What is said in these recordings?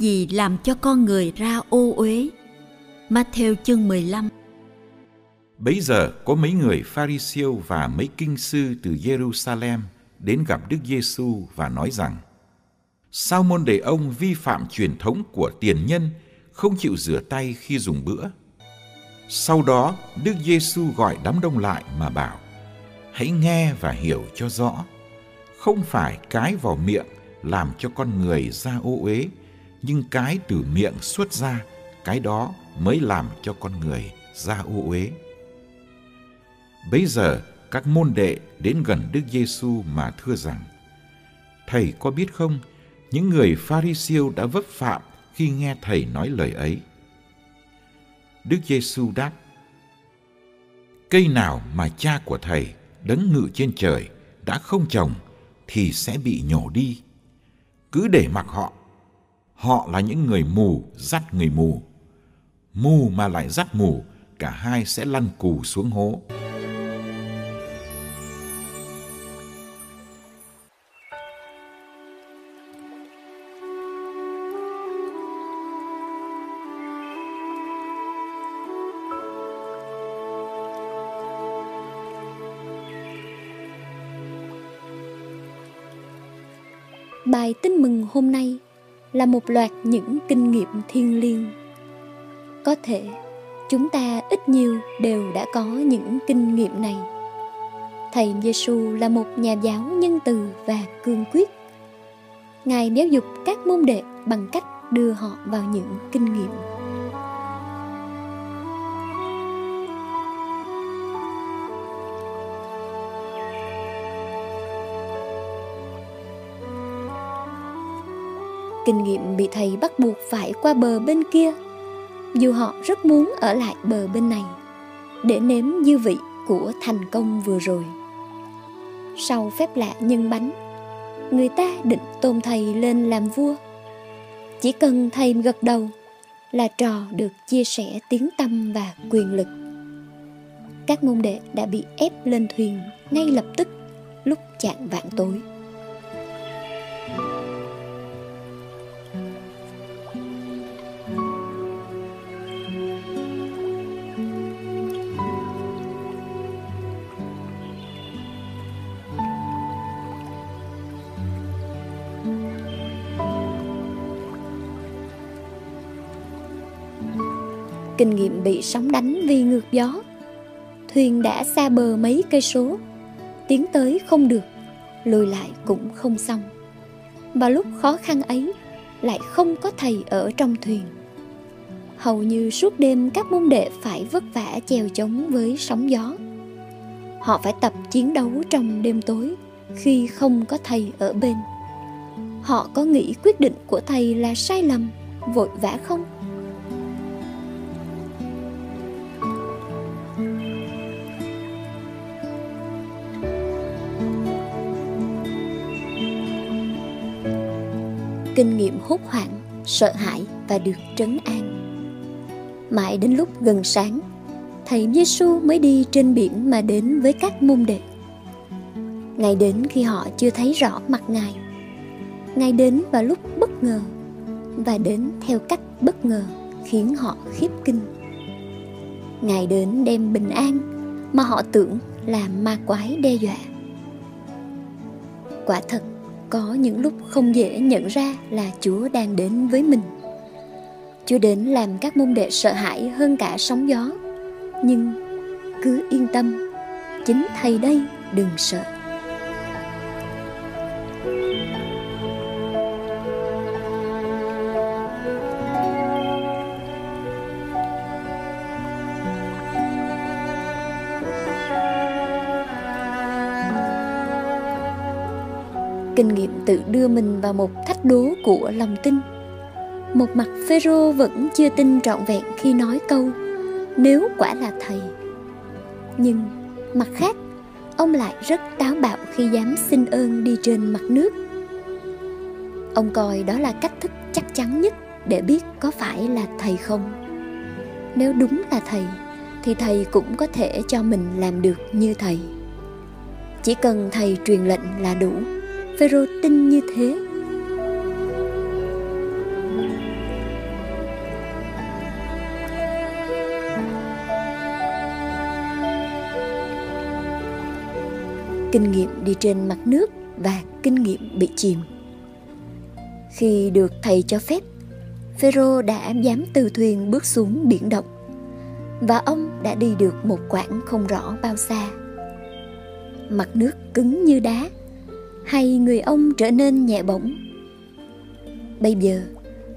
Gì làm cho con người ra ô uế? Matthew chương 15 Bấy giờ có mấy người Pharisêu và mấy kinh sư từ Jerusalem đến gặp Đức Giêsu và nói rằng: Sao môn đệ ông vi phạm truyền thống của tiền nhân, không chịu rửa tay khi dùng bữa? Sau đó, Đức Giêsu gọi đám đông lại mà bảo: Hãy nghe và hiểu cho rõ. Không phải cái vào miệng làm cho con người ra ô uế, nhưng cái từ miệng xuất ra, cái đó mới làm cho con người ra ô uế. Bấy giờ các môn đệ đến gần Đức Giêsu mà thưa rằng: Thầy có biết không, những người pha ri siêu đã vấp phạm khi nghe thầy nói lời ấy. Đức Giêsu đáp: Cây nào mà cha của thầy đấng ngự trên trời đã không trồng thì sẽ bị nhổ đi. Cứ để mặc họ. Họ là những người mù dắt người mù. Mù mà lại dắt mù, cả hai sẽ lăn cù xuống hố. Bài tin mừng hôm nay là một loạt những kinh nghiệm thiêng liêng. Có thể, chúng ta ít nhiều đều đã có những kinh nghiệm này. Thầy Giêsu là một nhà giáo nhân từ và cương quyết. Ngài giáo dục các môn đệ bằng cách đưa họ vào những kinh nghiệm. Kinh nghiệm bị thầy bắt buộc phải qua bờ bên kia. Dù họ rất muốn ở lại bờ bên này để nếm dư vị của thành công vừa rồi. Sau phép lạ nhân bánh, người ta định tôn thầy lên làm vua. Chỉ cần thầy gật đầu là trò được chia sẻ tiếng tâm và quyền lực. Các môn đệ đã bị ép lên thuyền ngay lập tức lúc chạng vạn tối. Kinh nghiệm bị sóng đánh vì ngược gió. Thuyền đã xa bờ mấy cây số, tiến tới không được, lùi lại cũng không xong. Và lúc khó khăn ấy, lại không có thầy ở trong thuyền. Hầu như suốt đêm các môn đệ phải vất vả chèo chống với sóng gió. Họ phải tập chiến đấu trong đêm tối khi không có thầy ở bên. Họ có nghĩ quyết định của thầy là sai lầm, vội vã không? Kinh nghiệm hốt hoảng, sợ hãi và được trấn an. Mãi đến lúc gần sáng, thầy Giêsu mới đi trên biển mà đến với các môn đệ. Ngài đến khi họ chưa thấy rõ mặt ngài. Ngài đến vào lúc bất ngờ và đến theo cách bất ngờ khiến họ khiếp kinh. Ngài đến đem bình an mà họ tưởng là ma quái đe dọa. Quả thật có những lúc không dễ nhận ra là Chúa đang đến với mình. Chúa đến làm các môn đệ sợ hãi hơn cả sóng gió. Nhưng cứ yên tâm, chính Thầy đây đừng sợ. Kinh nghiệm tự đưa mình vào một thách đố của lòng tin. Một mặt phêrô vẫn chưa tin trọn vẹn khi nói câu, nếu quả là thầy. Nhưng mặt khác, ông lại rất táo bạo khi dám xin ơn đi trên mặt nước. Ông coi đó là cách thức chắc chắn nhất để biết có phải là thầy không. Nếu đúng là thầy, thì thầy cũng có thể cho mình làm được như thầy. Chỉ cần thầy truyền lệnh là đủ. Phêrô tin như thế. Kinh nghiệm đi trên mặt nước và kinh nghiệm bị chìm. Khi được thầy cho phép, Phêrô đã dám từ thuyền bước xuống biển động và ông đã đi được một quãng không rõ bao xa. Mặt nước cứng như đá hay người ông trở nên nhẹ bỗng bây giờ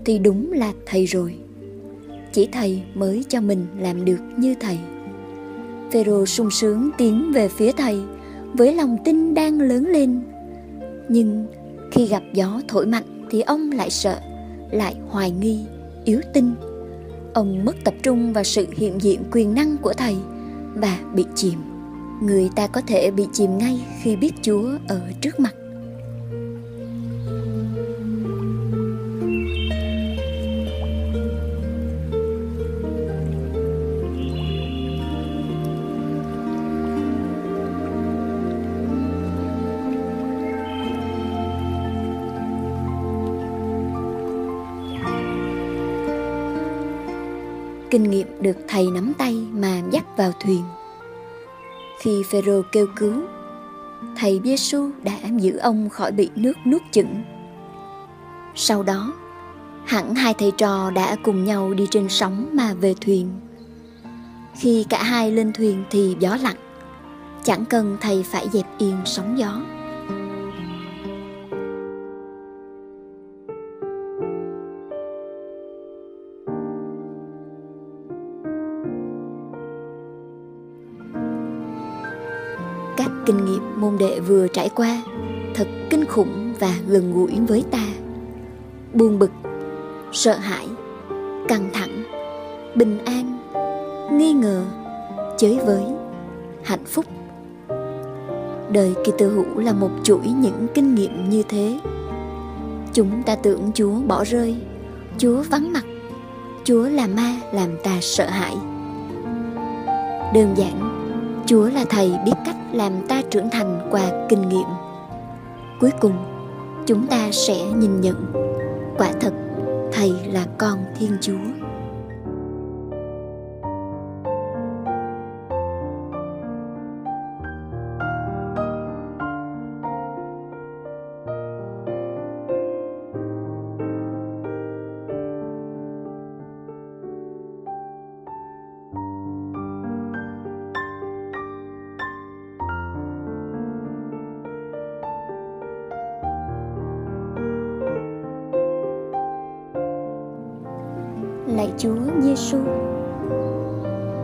thì đúng là thầy rồi. Chỉ thầy mới cho mình làm được như thầy. Phêrô sung sướng tiến về phía thầy với lòng tin đang lớn lên. Nhưng khi gặp gió thổi mạnh thì ông lại sợ, lại hoài nghi, yếu tin. Ông mất tập trung vào sự hiện diện quyền năng của thầy và bị chìm người ta có thể bị chìm ngay khi biết chúa ở trước mặt kinh nghiệm được thầy nắm tay mà dắt vào thuyền. Khi Phêrô kêu cứu, thầy Giêsu đã giữ ông khỏi bị nước nuốt chửng. Sau đó, hẳn hai thầy trò đã cùng nhau đi trên sóng mà về thuyền. Khi cả hai lên thuyền thì gió lặng, chẳng cần thầy phải dẹp yên sóng gió. Kinh nghiệm môn đệ vừa trải qua, thật kinh khủng và gần gũi với ta. Buồn bực, sợ hãi, căng thẳng, bình an, nghi ngờ, chới với, hạnh phúc. Đời kỳ tự hữu là một chuỗi những kinh nghiệm như thế. Chúng ta tưởng chúa bỏ rơi, chúa vắng mặt, chúa là ma làm ta sợ hãi. Đơn giản, chúa là thầy biết cách làm ta trưởng thành qua kinh nghiệm. Cuối cùng, chúng ta sẽ nhìn nhận quả thật thầy là con thiên chúa. Lạy Chúa Giêsu.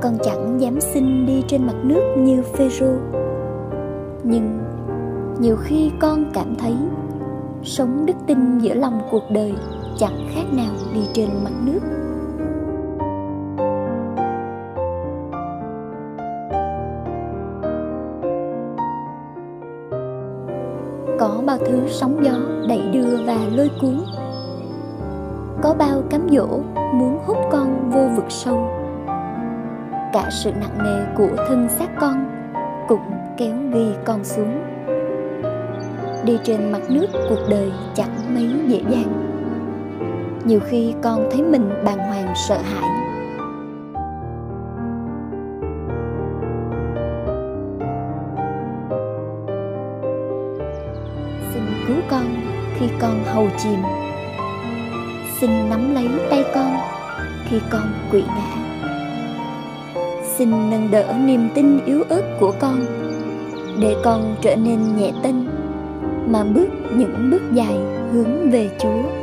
Con chẳng dám xin đi trên mặt nước như Phêrô. Nhưng nhiều khi con cảm thấy sống đức tin giữa lòng cuộc đời chẳng khác nào đi trên mặt nước. Có bao thứ sóng gió đẩy đưa và lôi cuốn có bao cám dỗ muốn hút con vô vực sâu cả sự nặng nề của thân xác con cũng kéo ghi con xuống. Đi trên mặt nước cuộc đời chẳng mấy dễ dàng. Nhiều khi con thấy mình bàng hoàng sợ hãi. Xin cứu con hầu chìm xin nắm lấy tay con, khi con quỵ ngã. Xin nâng đỡ niềm tin yếu ớt của con, để con trở nên nhẹ tinh mà bước những bước dài hướng về chúa.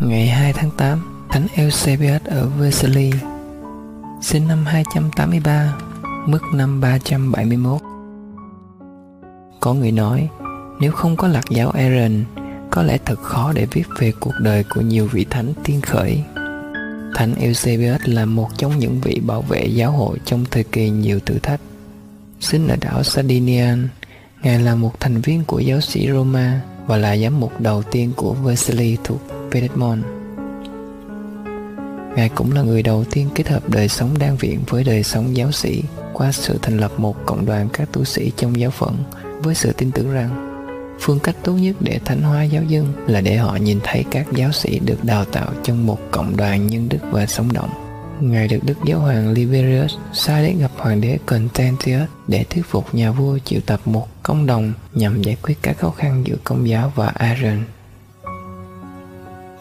Ngày 2 tháng 8, Thánh Eusebius ở Vesely Sinh năm 283, mất năm 371 Có người nói, nếu không có lạc giáo Aaron, có lẽ thật khó để viết về cuộc đời của nhiều vị thánh tiên khởi. Thánh Eusebius là một trong những vị bảo vệ giáo hội trong thời kỳ nhiều thử thách. Sinh ở đảo Sardinia Ngài là một thành viên của giáo sĩ Roma và là giám mục đầu tiên của Vesely thuộc Pedemon. Ngài cũng là người đầu tiên kết hợp đời sống đan viện với đời sống giáo sĩ qua sự thành lập một cộng đoàn các tu sĩ trong giáo phận với sự tin tưởng rằng phương cách tốt nhất để thánh hóa giáo dân là để họ nhìn thấy các giáo sĩ được đào tạo trong một cộng đoàn nhân đức và sống động. Ngài được Đức Giáo hoàng Liberius sai đến gặp Hoàng đế Constantius để thuyết phục nhà vua triệu tập một công đồng nhằm giải quyết các khó khăn giữa công giáo và Aaron.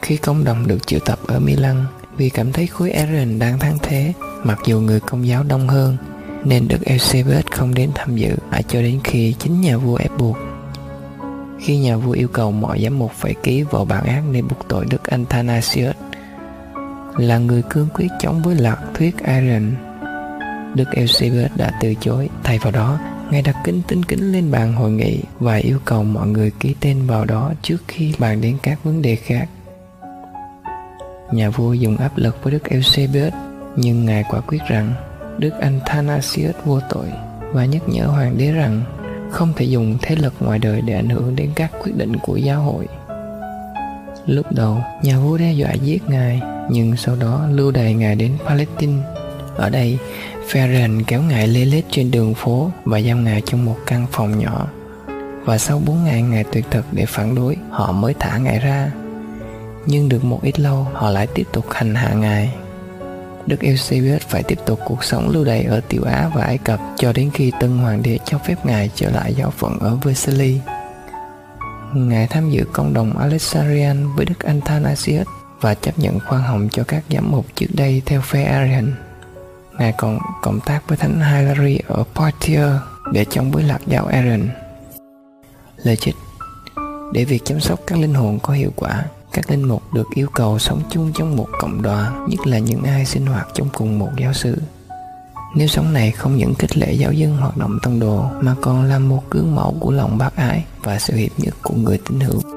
Khi công đồng được triệu tập ở Milan, vì cảm thấy khối Aaron đang thắng thế, mặc dù người công giáo đông hơn, nên Đức Eusebius không đến tham dự mãi cho đến khi chính nhà vua ép buộc. Khi nhà vua yêu cầu mọi giám mục phải ký vào bản án để buộc tội Đức Athanasius là người cương quyết chống với lạc thuyết Aaron. Đức Eusebius đã từ chối, thay vào đó, Ngài đặt kính tính kính lên bàn hội nghị và yêu cầu mọi người ký tên vào đó trước khi bàn đến các vấn đề khác. Nhà vua dùng áp lực với Đức Eusebius, nhưng Ngài quả quyết rằng Đức Athanasius vô tội và nhắc nhở hoàng đế rằng không thể dùng thế lực ngoài đời để ảnh hưởng đến các quyết định của giáo hội. Lúc đầu, nhà vua đe dọa giết ngài, nhưng sau đó lưu đày ngài đến Palestine. Ở đây, Ferren kéo ngài lê lết trên đường phố và giam ngài trong một căn phòng nhỏ. Và sau 4 ngày ngài tuyệt thực để phản đối, họ mới thả ngài ra. Nhưng được một ít lâu, họ lại tiếp tục hành hạ ngài. Đức Eusebius phải tiếp tục cuộc sống lưu đày ở Tiểu Á và Ai Cập cho đến khi tân hoàng đế cho phép ngài trở lại giáo phận ở Vercelli. Ngài tham dự công đồng Alexandrian với Đức Athanasius và chấp nhận khoan hồng cho các giám mục trước đây theo phe Arian. Ngài còn cộng tác với Thánh Hilary ở Poitiers để chống với lạc giáo Arian. Lời trích Để việc chăm sóc các linh hồn có hiệu quả, các linh mục được yêu cầu sống chung trong một cộng đoàn, nhất là những ai sinh hoạt trong cùng một giáo xứ Nếu sống này không những khích lệ giáo dân hoạt động tông đồ mà còn là một gương mẫu của lòng bác ái và sự hiệp nhất của người tín hữu.